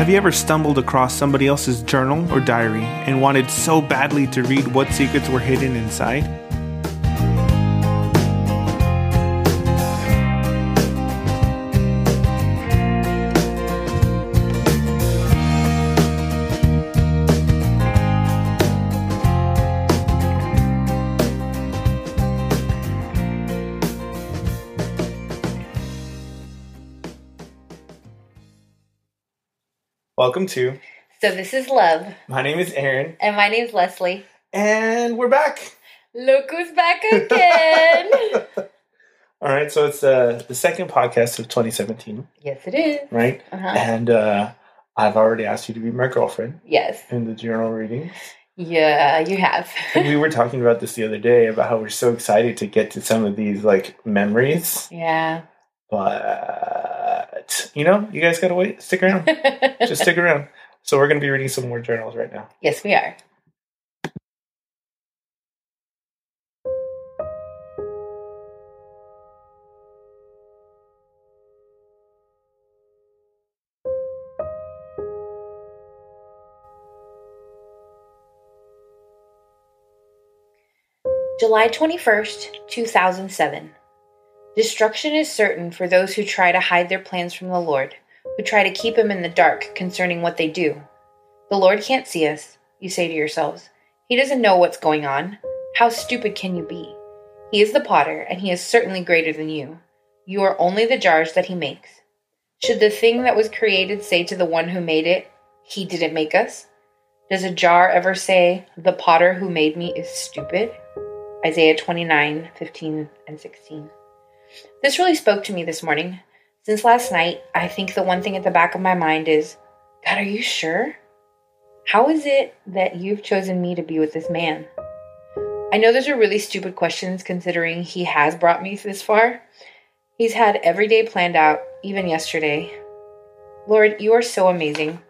Have you ever stumbled across somebody else's journal or diary and wanted so badly to read what secrets were hidden inside? Welcome to. So this is Love, My name is Aaron, and my name's Leslie. and we're back. Look who's back again! All right, so it's uh, the second podcast of 2017, yes, it is. right? Uh-huh. And uh, I've already asked you to be my girlfriend Yes. in the journal reading. Yeah, you have. And we were talking about this the other day about how we're so excited to get to some of these like memories, yeah. but you know, you guys gotta wait. Stick around. Just stick around. So we're gonna be reading some more journals right now. yes, we are. July 21st, 2007. Destruction is certain for those who try to hide their plans from the Lord, who try to keep him in the dark concerning what they do. The Lord can't see us, you say to yourselves. He doesn't know what's going on. How stupid can you be? He is the potter, and he is certainly greater than you. You are only the jars that he makes. Should the thing that was created say to the one who made it, He didn't make us? Does a jar ever say, The potter who made me is stupid? Isaiah 29 15 and 16. This really spoke to me this morning. Since last night, I think the one thing at the back of my mind is God, are you sure? How is it that you've chosen me to be with this man? I know those are really stupid questions considering he has brought me this far. He's had every day planned out, even yesterday. Lord, you are so amazing.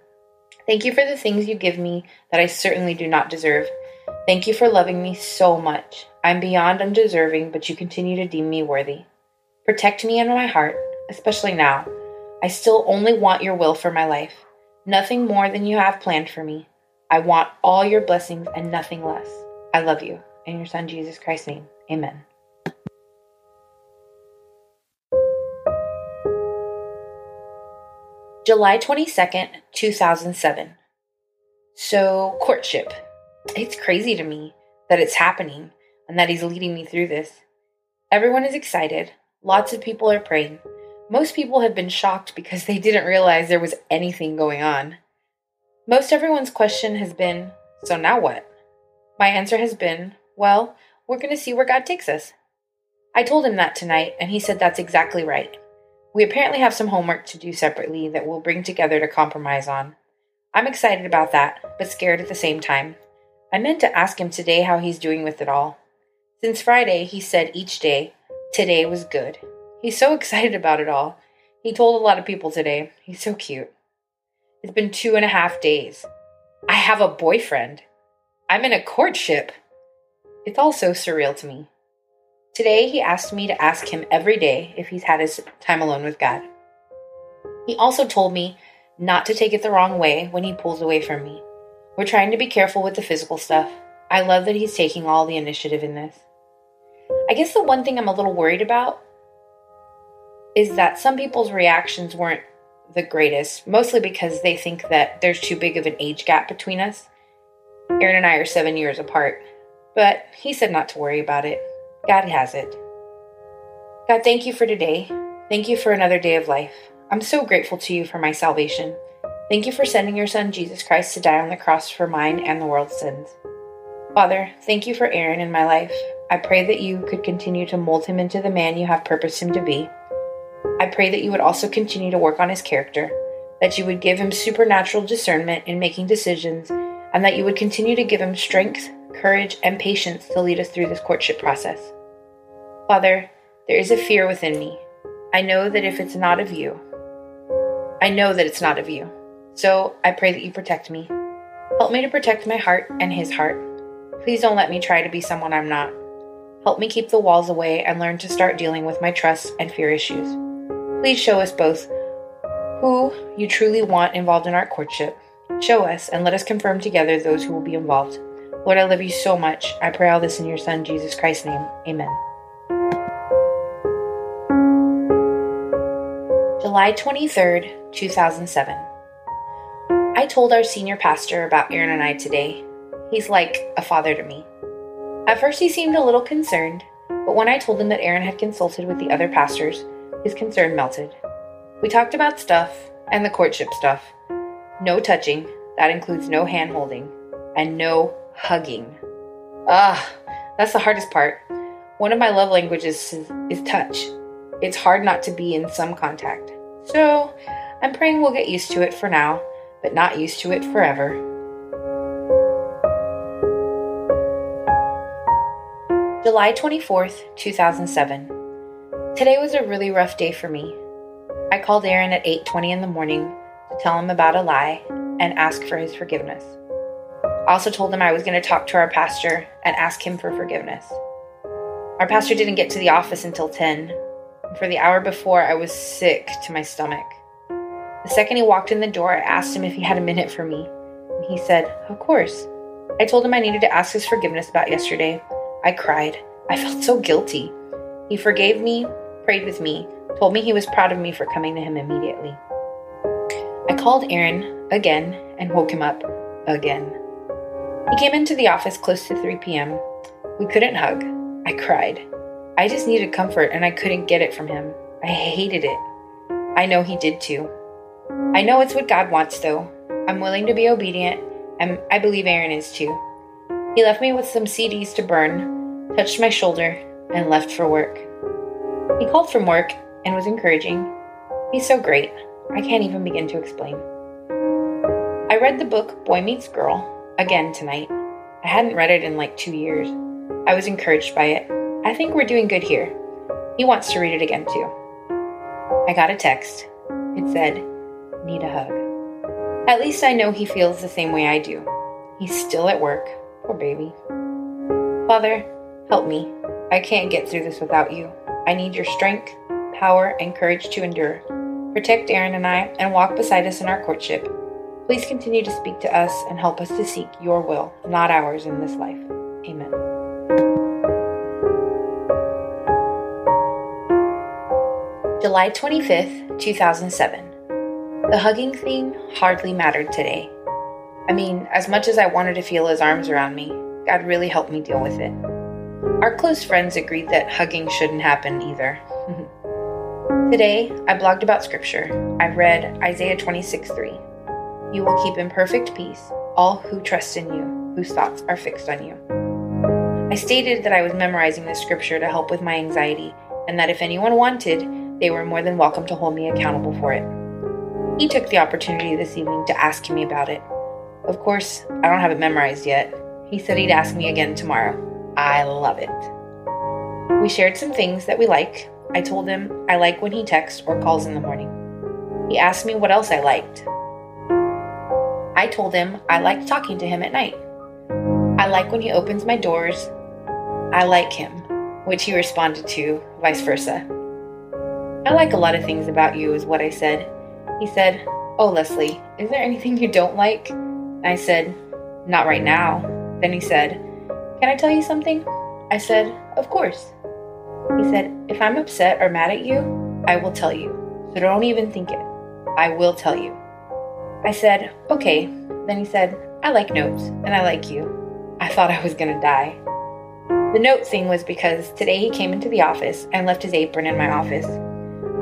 Thank you for the things you give me that I certainly do not deserve. Thank you for loving me so much. I'm beyond undeserving, but you continue to deem me worthy. Protect me and my heart, especially now. I still only want your will for my life, nothing more than you have planned for me. I want all your blessings and nothing less. I love you. In your Son Jesus Christ's name, amen. July 22nd, 2007. So, courtship. It's crazy to me that it's happening and that he's leading me through this. Everyone is excited. Lots of people are praying. Most people have been shocked because they didn't realize there was anything going on. Most everyone's question has been, So now what? My answer has been, Well, we're going to see where God takes us. I told him that tonight, and he said that's exactly right. We apparently have some homework to do separately that we'll bring together to compromise on. I'm excited about that, but scared at the same time. I meant to ask him today how he's doing with it all. Since Friday, he said each day, Today was good. He's so excited about it all. He told a lot of people today. He's so cute. It's been two and a half days. I have a boyfriend. I'm in a courtship. It's all so surreal to me. Today, he asked me to ask him every day if he's had his time alone with God. He also told me not to take it the wrong way when he pulls away from me. We're trying to be careful with the physical stuff. I love that he's taking all the initiative in this. I guess the one thing I'm a little worried about is that some people's reactions weren't the greatest, mostly because they think that there's too big of an age gap between us. Aaron and I are seven years apart, but he said not to worry about it. God has it. God, thank you for today. Thank you for another day of life. I'm so grateful to you for my salvation. Thank you for sending your son, Jesus Christ, to die on the cross for mine and the world's sins. Father, thank you for Aaron in my life. I pray that you could continue to mold him into the man you have purposed him to be. I pray that you would also continue to work on his character, that you would give him supernatural discernment in making decisions, and that you would continue to give him strength, courage, and patience to lead us through this courtship process. Father, there is a fear within me. I know that if it's not of you, I know that it's not of you. So I pray that you protect me. Help me to protect my heart and his heart. Please don't let me try to be someone I'm not. Help me keep the walls away and learn to start dealing with my trust and fear issues. Please show us both who you truly want involved in our courtship. Show us and let us confirm together those who will be involved. Lord, I love you so much. I pray all this in your Son, Jesus Christ's name. Amen. July 23rd, 2007. I told our senior pastor about Aaron and I today. He's like a father to me. At first, he seemed a little concerned, but when I told him that Aaron had consulted with the other pastors, his concern melted. We talked about stuff and the courtship stuff. No touching, that includes no hand holding, and no hugging. Ah, that's the hardest part. One of my love languages is, is touch. It's hard not to be in some contact. So, I'm praying we'll get used to it for now, but not used to it forever. July 24th, 2007. Today was a really rough day for me. I called Aaron at 8:20 in the morning to tell him about a lie and ask for his forgiveness. Also told him I was going to talk to our pastor and ask him for forgiveness. Our pastor didn't get to the office until 10. For the hour before, I was sick to my stomach. The second he walked in the door, I asked him if he had a minute for me. And he said, Of course. I told him I needed to ask his forgiveness about yesterday. I cried. I felt so guilty. He forgave me, prayed with me, told me he was proud of me for coming to him immediately. I called Aaron again and woke him up again. He came into the office close to 3 p.m. We couldn't hug. I cried. I just needed comfort and I couldn't get it from him. I hated it. I know he did too. I know it's what God wants though. I'm willing to be obedient, and I believe Aaron is too. He left me with some CDs to burn, touched my shoulder, and left for work. He called from work and was encouraging. He's so great. I can't even begin to explain. I read the book Boy Meets Girl again tonight. I hadn't read it in like two years. I was encouraged by it. I think we're doing good here. He wants to read it again too. I got a text. It said, Need a hug. At least I know he feels the same way I do. He's still at work. Poor baby. Father, help me. I can't get through this without you. I need your strength, power, and courage to endure. Protect Aaron and I and walk beside us in our courtship. Please continue to speak to us and help us to seek your will, not ours, in this life. Amen. July 25th, 2007. The hugging thing hardly mattered today. I mean, as much as I wanted to feel his arms around me, God really helped me deal with it. Our close friends agreed that hugging shouldn't happen either. Today, I blogged about scripture. I read Isaiah 26 3. You will keep in perfect peace all who trust in you, whose thoughts are fixed on you. I stated that I was memorizing this scripture to help with my anxiety, and that if anyone wanted, they were more than welcome to hold me accountable for it. He took the opportunity this evening to ask me about it. Of course, I don't have it memorized yet. He said he'd ask me again tomorrow. I love it. We shared some things that we like. I told him I like when he texts or calls in the morning. He asked me what else I liked. I told him I liked talking to him at night. I like when he opens my doors. I like him, which he responded to, vice versa. I like a lot of things about you, is what I said. He said, Oh, Leslie, is there anything you don't like? I said, Not right now. Then he said, Can I tell you something? I said, Of course. He said, If I'm upset or mad at you, I will tell you. So don't even think it. I will tell you. I said, okay. Then he said, I like notes, and I like you. I thought I was gonna die. The note thing was because today he came into the office and left his apron in my office.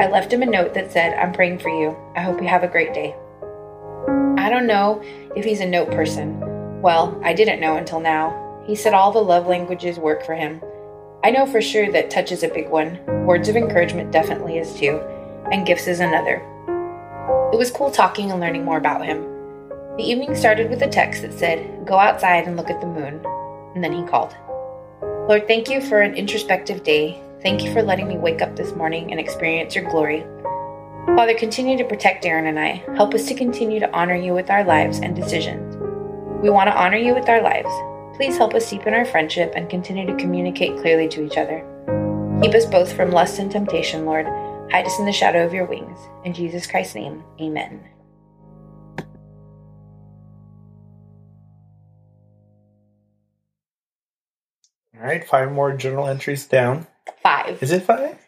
I left him a note that said, I'm praying for you. I hope you have a great day. I don't know if he's a note person. Well, I didn't know until now. He said all the love languages work for him. I know for sure that touch is a big one. Words of encouragement definitely is too, and gifts is another. It was cool talking and learning more about him. The evening started with a text that said, Go outside and look at the moon. And then he called. Lord, thank you for an introspective day. Thank you for letting me wake up this morning and experience your glory. Father, continue to protect Darren and I. Help us to continue to honor you with our lives and decisions. We want to honor you with our lives. Please help us deepen our friendship and continue to communicate clearly to each other. Keep us both from lust and temptation, Lord. Hide us in the shadow of your wings. In Jesus Christ's name, amen. All right, five more journal entries down. Five. Is it five?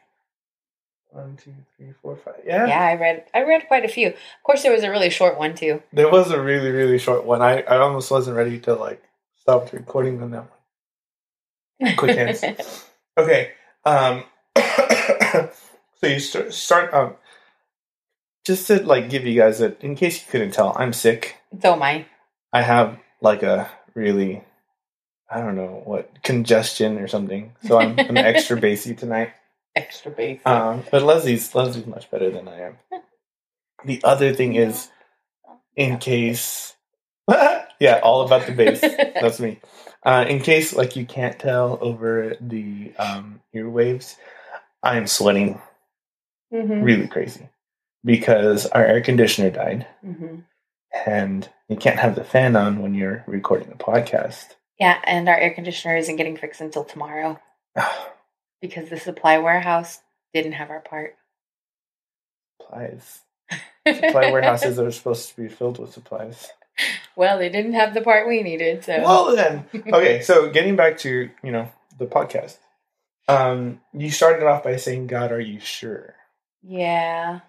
One, two, three, four, five. Yeah. Yeah, I read I read quite a few. Of course there was a really short one too. There was a really, really short one. I, I almost wasn't ready to like stop recording on that one. Quick hands. Okay. Um so you start, start um just to like give you guys a in case you couldn't tell, I'm sick. so am I. I have like a really I don't know what congestion or something. So I'm, I'm extra bassy tonight. Extra basic. Um, but Leslie's Leslie's much better than I am. The other thing is, in case, yeah, all about the bass. That's me. Uh, in case like you can't tell over the um, earwaves, I am sweating Mhm. really crazy because our air conditioner died, Mhm. and you can't have the fan on when you're recording the podcast. Yeah, and our air conditioner isn't getting fixed until tomorrow because the supply warehouse didn't have our part. supplies. Supply warehouses are supposed to be filled with supplies. Well, they didn't have the part we needed, so Well then, okay. So getting back to you know the podcast, um, you started off by saying, "God, are you sure?" yeah,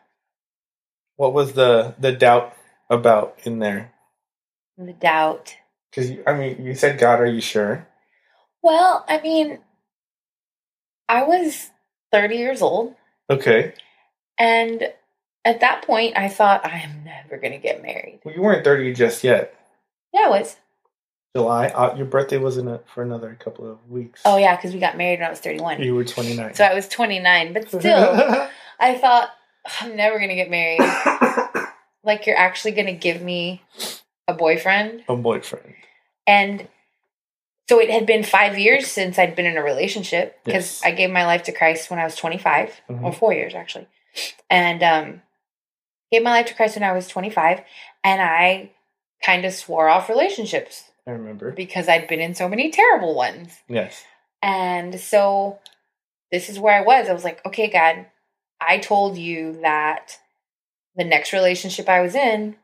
What was the the doubt about in there? the doubt. Because I mean, you said, "God, are you sure?" Well, I mean, I was 30 years old, Okay. and at that point, I thought I am never going to get married. Well, you weren't thirty just yet. Yeah, I was. July. Uh, your birthday wasn't a, for another couple of weeks. Oh, yeah, because we got married when I was 31. You were twenty nine. So I was 29, but still, I thought I'm never going to get married. Like, you're actually going to give me a boyfriend? a boyfriend. And so it had been five years since I'd been in a relationship because Yes. I gave my life to Christ when I was 25, Mhm. or four years actually. And um, gave my life to Christ when I was 25. And I kind of swore off relationships I remember. because I'd been in so many terrible ones. Yes. And so this is where I was. I was like, okay, God, I told you that the next relationship I was in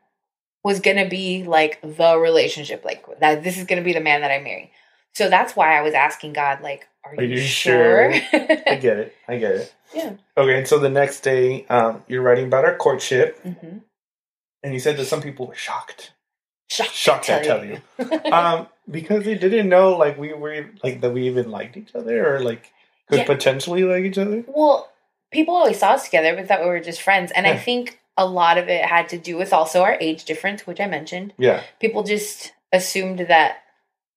was going to be like the relationship, like that this is going to be the man that I marry. So that's why I was asking God, like, are, Are you, you sure? I get it. I get it. yeah. Okay, and so the next day, um, you're writing about our courtship, hmm and you said that some people were shocked. Shocked, Shocked, I tell you. um, because they didn't know like we were like that we even liked each other or like could Yeah. potentially like each other. Well, people always saw us together, but thought we were just friends. And I think a lot of it had to do with also our age difference, which I mentioned. Yeah. people just assumed that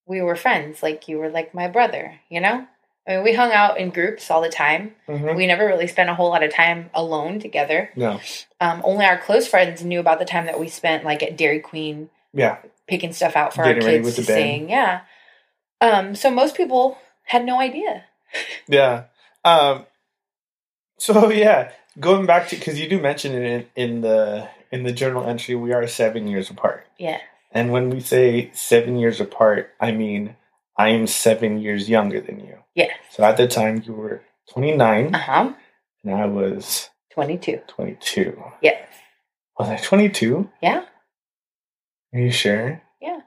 we were friends. Like you were like my brother, you know? I mean, we hung out in groups all the time. hmm We never really spent a whole lot of time alone together. No. Um, only our close friends knew about the time that we spent like at Dairy Queen Yeah. picking stuff out for Getting our kids to sing. Yeah. Um, so most people had no idea. Yeah. Um. So yeah, going back to because you do mention it in, in the in the journal entry, we are seven years apart. Yeah. And when we say seven years apart, I mean I am seven years younger than you. Yeah. So at the time you were 29 Uh huh. and I was 22. 22. Yes. Was I 22? Yeah. Are you sure? Yeah.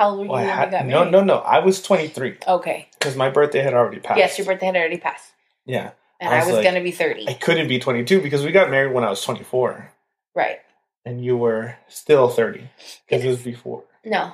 How old were you Well, I when had- you got no, married? no, no. I was 23 Okay. because my birthday had already passed. Yes, your birthday had already passed. Yeah. And I I was was, like- going to be 30. I couldn't be 22 because we got married when I was 24 right. And you were still 30 because it was before. No,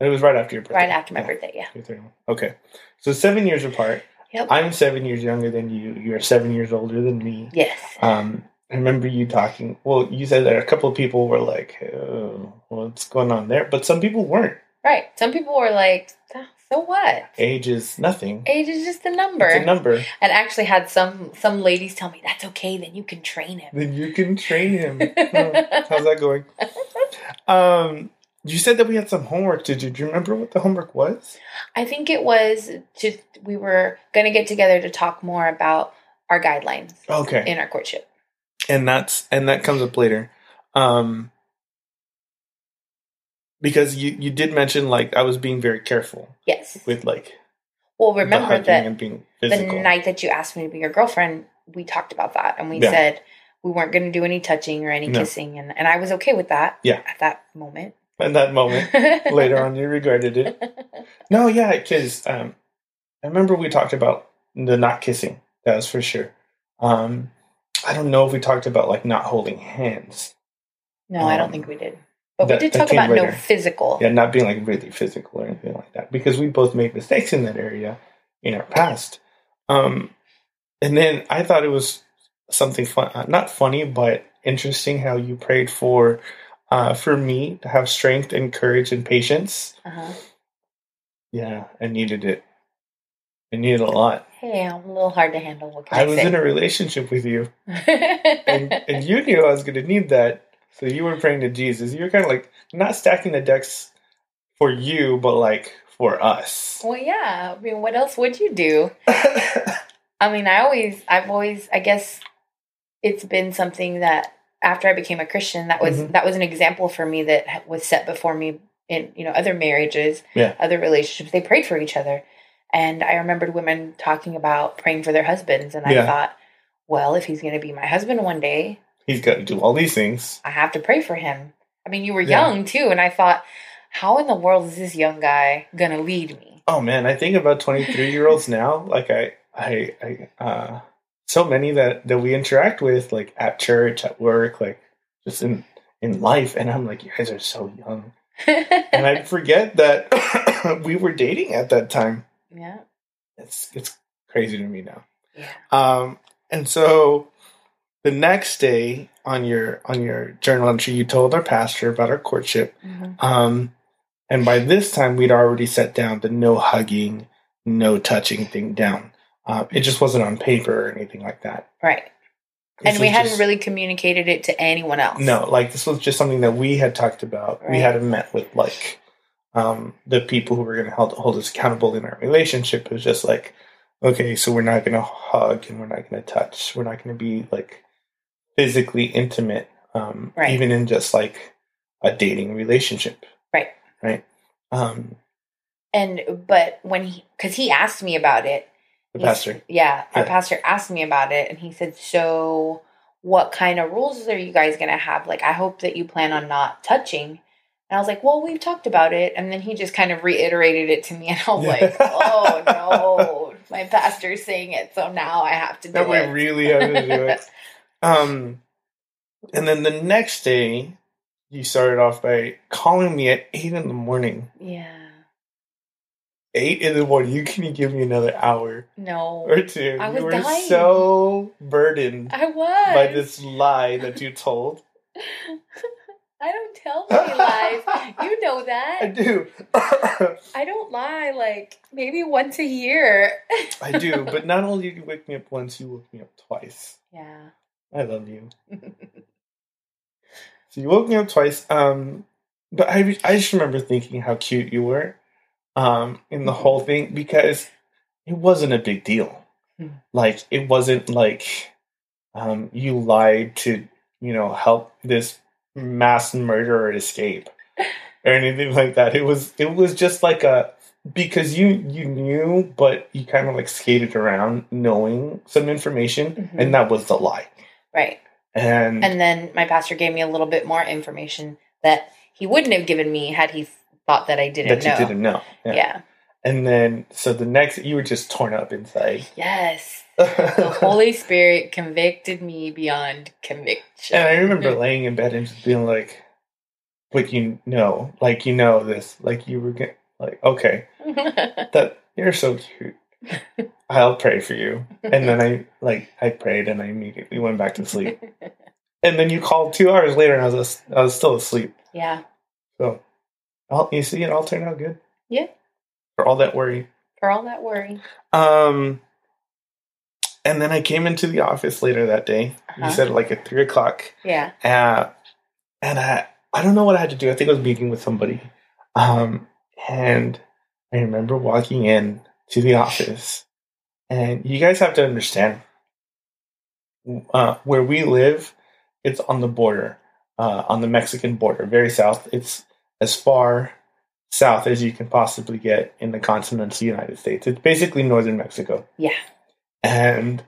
It was right after your birthday. right after my Yeah, birthday. Yeah. you're 31. Okay. So seven years apart. Yep. I'm seven years younger than you. You're seven years older than me. Yes. Um, I remember you talking. Well, you said that a couple of people were like, oh, "What's going on there?" But some people weren't. Right. Some people were like, "Ah, so what? Age is nothing. Age is just a number. It's a number. and actually had some some ladies tell me that's okay, then you can train him. Then you can train him. How's that going? Um, you said that we had some homework to do. Do you remember what the homework was? I think it was to we were gonna get together to talk more about our guidelines Okay, in our courtship. and that's and that comes up later. Um, because you you did mention like I was being very careful Yes. with like Well remember that the night that you asked me to be your girlfriend, we talked about that and we Yeah. said we weren't going to do any touching or any No. kissing, and and I was okay with that. Yeah. at that moment. In that moment, later on, you regretted it. No, yeah, because um, I remember we talked about the not kissing. That was for sure. Um, I don't know if we talked about like not holding hands. No, I don't Um, think we did. But that- we did talk about no physical. Yeah, not being like really physical or anything like that because we both made mistakes in that area in our past. Um, and then I thought it was something fun, uh, not funny, but interesting how you prayed for uh, for me to have strength and courage and patience. Uh-huh. Yeah, I needed it. I needed a lot. Hey, I'm a little hard to handle. I I, was in a relationship with you, and, and you knew I was going to need that. So you were praying to Jesus. You're kind of like not stacking the decks for you, but like for us. well, yeah. I mean, what else would you do? I mean, I always, I've always, I guess, it's been something that after I became a Christian, that was Mhm. that was an example for me that was set before me in you know other marriages, Yeah. other relationships. They prayed for each other, and I remembered women talking about praying for their husbands, and I thought, well, if he's going to be my husband one day, He's got to do all these things. I have to pray for him. I mean, you were Yeah. young too, and I thought, how in the world is this young guy going to lead me? Oh man, I think about twenty three year olds now. Like I, I, I, uh, so many that that we interact with, like at church, at work, like just in in life, and I'm like, you guys are so young, and I forget that we were dating at that time. yeah, It's it's crazy to me now. yeah. Um, and so the next day on your on your journal entry, you told our pastor about our courtship. Mhm. Um, and by this time, we'd already set down the no hugging, no touching thing down. Um, it just wasn't on paper or anything like that. Right. This and we hadn't just- really communicated it to anyone else. no, like this was just something that we had talked about. We hadn't met with like um, the people who were going to hold, hold us accountable in our relationship. It was just like, okay, so we're not going to hug and we're not going to touch. We're not going to be like physically intimate, um, Right. even in just like a dating relationship. Right. Right. Um, And but when he, because he asked me about it, the pastor. Yeah, our Yeah. pastor asked me about it, and he said, "So, what kind of rules are you guys going to have? Like, I hope that you plan on not touching." And I was like, "Well, we've talked about it." And then he just kind of reiterated it to me, and I was like, "Oh no, my pastor's saying it, so now I have to do it That we really have to do it. Um, and then the next day, you started off by calling me at eight in the morning. yeah, Eight in the morning. You can give me another hour no, or two. I was you were dying. so burdened I was by this lie that you told. I don't tell many lies. You know that. I do. I don't lie like maybe once a year. I do. But not only did you wake me up once, you woke me up twice. Yeah. I love you. So you woke me up twice. Um, but I I just remember thinking how cute you were, um, in the whole thing because it wasn't a big deal. Mhm. Like it wasn't like um, you lied to you know help this mass murderer escape or anything like that. It was it was just like a because you you knew, but you kind of like skated around knowing some information, Mhm. and that was the lie. Right. And, And then my pastor gave me a little bit more information that he wouldn't have given me had he thought that I didn't that you know. didn't know. Yeah. And then, so the next, you were just torn up inside. Yes. The Holy Spirit convicted me beyond conviction. and I remember laying in bed and just being like, "But you know, like you know this, like you were get, like, okay, that you're so cute. I'll pray for you." And then I like I prayed and I immediately went back to sleep. And then you called two hours later, and I was I was still asleep. yeah. So, all, you see, it all turned out good. Yeah. For all that worry. For all that worry. Um, and then I came into the office later that day. You Uh-huh. said like at three o'clock. Yeah. Uh, and I, I don't know what I had to do. I think I was meeting with somebody. Um, and I remember walking in to the office, and you guys have to understand uh, where we live. It's on the border, uh, on the Mexican border, very south. It's as far south as you can possibly get in the continental United States. It's basically northern Mexico Yeah. and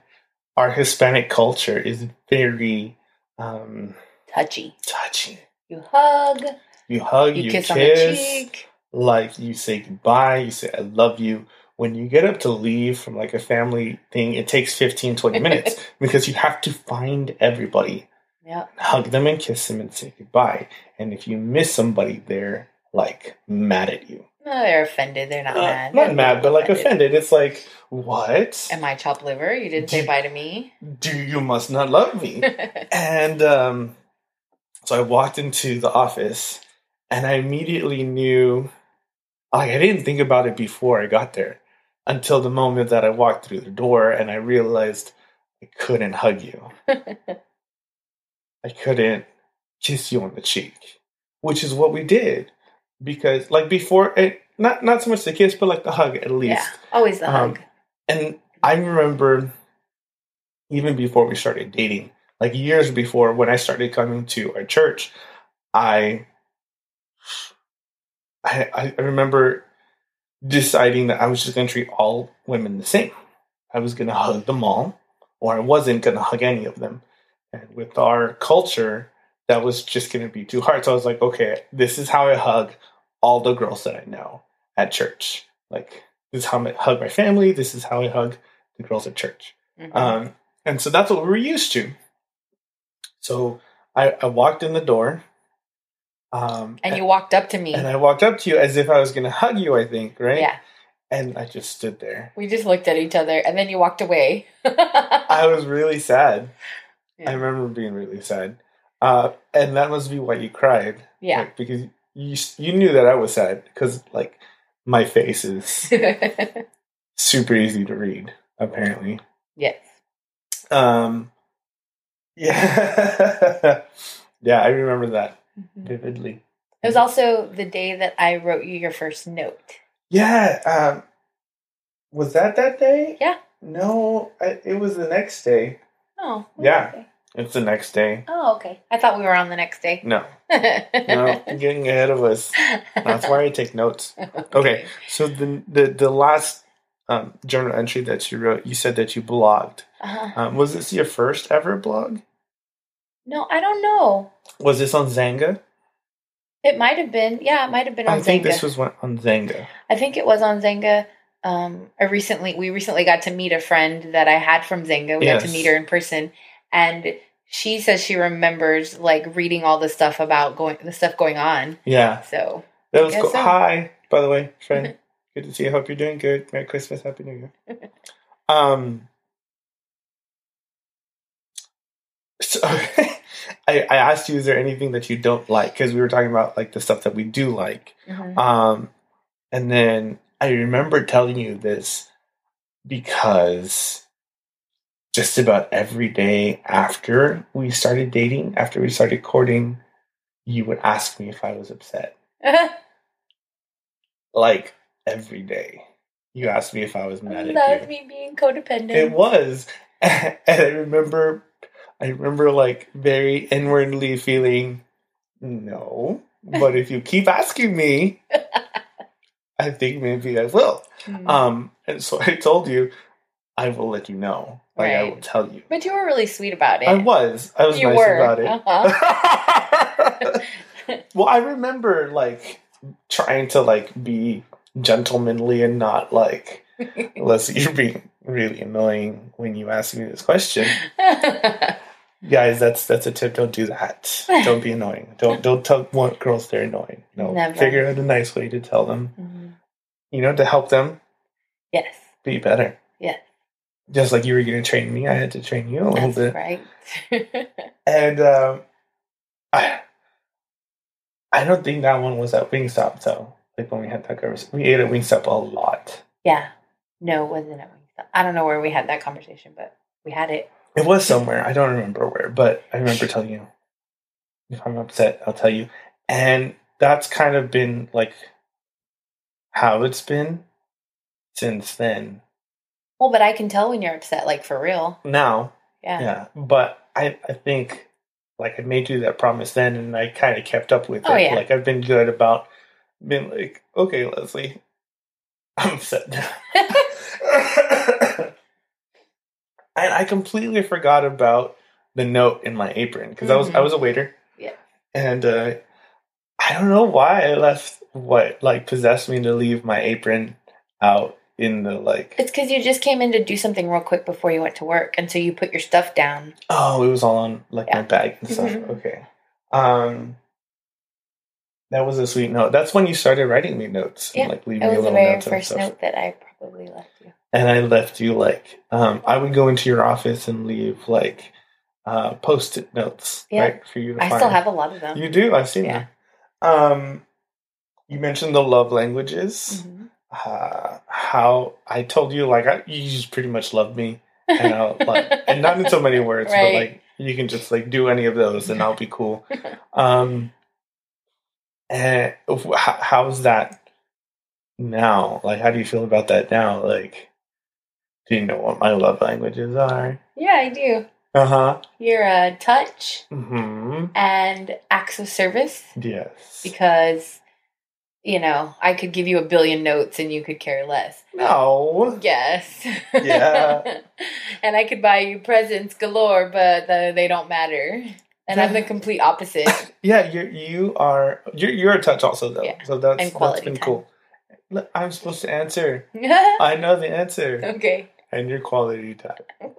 our Hispanic culture is very um, Touchy. touchy. You hug. You hug, You, you, kiss, kiss, on the cheek. like you say goodbye, you say I love you. When you get up to leave from like a family thing, it takes 15, 20 minutes because you have to find everybody, Yeah. hug them and kiss them and say goodbye. And if you miss somebody, they're like mad at you. No, they're offended. They're not Uh, mad. not They're mad, but like offended. It's like, what? Am I chopped liver? You didn't say Do- bye to me. Do you must not love me? And um, so I walked into the office and I immediately knew, like, I didn't think about it before I got there until the moment that I walked through the door and I realized I couldn't hug you. I couldn't kiss you on the cheek, which is what we did. Because, like, before, it, not, not so much the kiss, but like the hug at least. yeah. Always the Um, hug. And I remember even before we started dating, like years before when I started coming to our church, I I, I remember deciding that I was just going to treat all women the same. I was going to hug them all, or I wasn't going to hug any of them. And with our culture, that was just going to be too hard. So I was like, okay, this is how I hug all the girls that I know at church. Like, this is how I hug my family. This is how I hug the girls at church. Mhm. Um, and so that's what we were used to. So I, I walked in the door. Um, and you walked up to me. and I walked up to you as if I was going to hug you, I think, right? Yeah. And I just stood there. We just looked at each other and then you walked away. I was really sad. Yeah. I remember being really sad. Uh, and that must be why you cried. yeah. Like, because you you knew that I was sad because like my face is super easy to read apparently. yes. Um, yeah, yeah, I remember that Mhm. vividly. It was also the day that I wrote you your first note. Yeah, um, was that that day? Yeah. No, I, it was the next day. Oh. Yeah. okay. It's the next day. Oh, okay. I thought we were on the next day. No, no, you're getting ahead of us. That's why I take notes. Okay, so the the the last um, journal entry that you wrote, you said that you blogged. Uh-huh. Um, was this your first ever blog? No, I don't know. Was this on Xanga? It might have been. Yeah, it might have been on I think this was on Xanga. I think it was on Xanga. Um, I recently we recently got to meet a friend that I had from Xanga. We got to meet her in person, and she says she remembers like reading all the stuff about going the stuff going on. Yeah, So that was cool. so. Hi, by the way, friend. good to see you. Hope you're doing good. Merry Christmas, Happy New Year. Um, so I, I asked you, is there anything that you don't like? Because we were talking about like the stuff that we do like. mhm. Um, and then I remember telling you this because just about every day after we started dating, after we started courting, you would ask me if I was upset. Like every day. You asked me if I was mad at love you. me being codependent. It was. And I remember I remember like very inwardly feeling no. But if you keep asking me, I think maybe I will. Mhm. Um and so I told you I will let you know. Like I will tell you. but you were really sweet about it. I was. I was You nice were. about it. Uh-huh. well, I remember like trying to like be gentlemanly and not like unless you're being really annoying when you ask me this question. Guys, that's that's a tip. Don't do that. Don't be annoying. Don't don't tell girls they're annoying. No, Never. figure out a nice way to tell them. Mhm. You know, to help them Yes, be better. Yes. Just like you were going to train me, I had to train you a little that's bit. right. And um, I I don't think that one was at Wingstop though. Like when we had that conversation, we ate at Wingstop a lot. yeah, no, it wasn't at Wingstop. I don't know where we had that conversation, but we had it. It was somewhere. I don't remember where, but I remember telling you. If I'm upset, I'll tell you. And that's kind of been like how it's been since then. Well, but I can tell when you're upset, like for real. Now, Yeah. yeah. But I, I think like I made you that promise then and I kind of kept up with Oh, it. yeah. Like I've been good about being like, okay, Leslie, I'm upset now. And I completely forgot about the note in my apron because I was I Mhm. was a waiter. Yeah. And uh, I don't know why I left what like possessed me to leave my apron out in the like It's because you just came in to do something real quick before you went to work, and so you put your stuff down. oh it was all on like my bag and stuff. Mhm. Okay. Um that was a sweet note. That's when you started writing me notes Yeah, and like leaving It me was the little very first note that I probably left you. And I left you like um, I would go into your office and leave like uh, post-it notes, Yeah. right, for you to I find. still have a lot of them. You do. I've seen Yeah. them. Um, you mentioned the love languages. Mhm. Uh, how I told you, like, I, you just pretty much love me, and I'll, like, and not in so many words, but like you can just like do any of those, and I'll be cool. Um, and how, how's that now? Like, how do you feel about that now? Like, do you know what my love languages are? yeah, I do. Uh huh. You're a touch Hmm. and acts of service Yes. because you know I could give you a billion notes and you could care less. No. Yes. Yeah. and I could buy you presents galore, but the, they don't matter. And I'm the complete opposite. Yeah, you you are you're you're a touch also though. Yeah. So that's that's been time. cool. I'm supposed to answer. I know the answer. okay. And your quality time.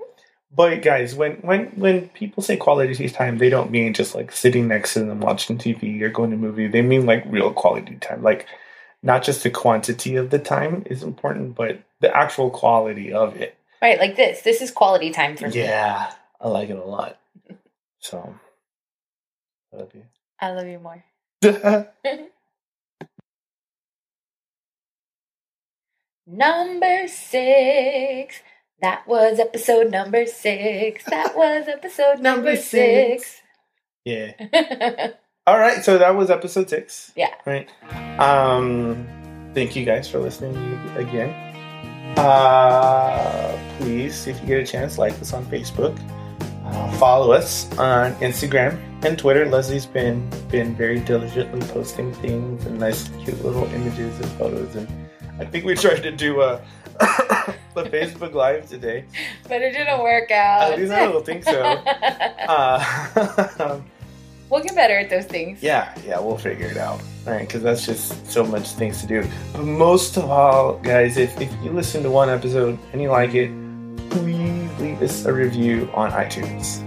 But guys, when when when people say quality time, they don't mean just like sitting next to them watching TV or going to a movie. They mean like real quality time. Like not just the quantity of the time is important, but the actual quality of it. Right, like this. This is quality time for me. Yeah, I like it a lot. So, I love you. I love you more. Number six. That was episode number six. That was episode number six. yeah. All right, so that was episode six. Yeah. Right. Um, thank you guys for listening again. Uh, please, if you get a chance, like us on Facebook. Uh, follow us on Instagram and Twitter. Leslie's been been very diligently posting things and nice, cute little images and photos. And I think we tried to do a the Facebook Live today. but it didn't work out. At least I don't think so. Uh, we'll get better at those things. Yeah, yeah, we'll figure it out. All right, because that's just so much things to do. But most of all, guys, if, if you listen to one episode and you like it, please leave us a review on iTunes.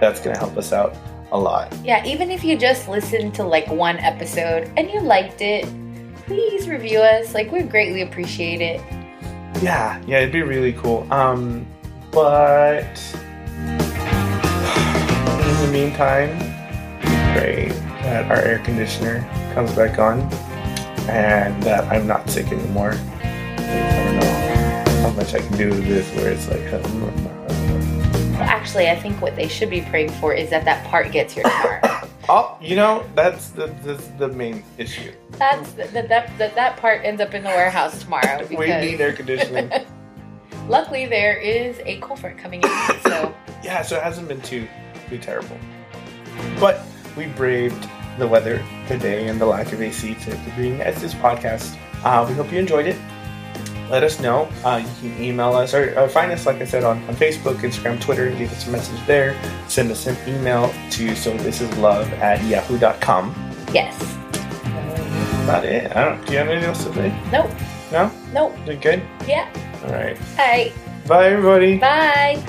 That's going to help us out a lot. Yeah, even if you just listened to like one episode and you liked it, please review us. Like, we'd greatly appreciate it. Yeah, yeah, it'd be really cool. Um, but in the meantime, pray that our air conditioner comes back on and that I'm not sick anymore. I don't know how much I can do with this where it's like, actually, I think what they should be praying for is that that part gets here tomorrow. Oh, you know, that's the, the, the main issue. That's that that that that part ends up in the warehouse tomorrow. We need air conditioning. luckily there is a cold front coming in, so yeah, so it hasn't been too too terrible. But we braved the weather today and the lack of AC to, bring you guys this podcast. Uh, we hope you enjoyed it. Let us know. Uh, you can email us or, or find us, like I said, on, on Facebook, Instagram, Twitter. Leave us a message there. Send us an email to so this is love at yahoo.com. yes. That's about it. I don't. Do you have anything else to say? Nope. No. Nope. You're good. Yeah. All right. All right. Bye, everybody. Bye.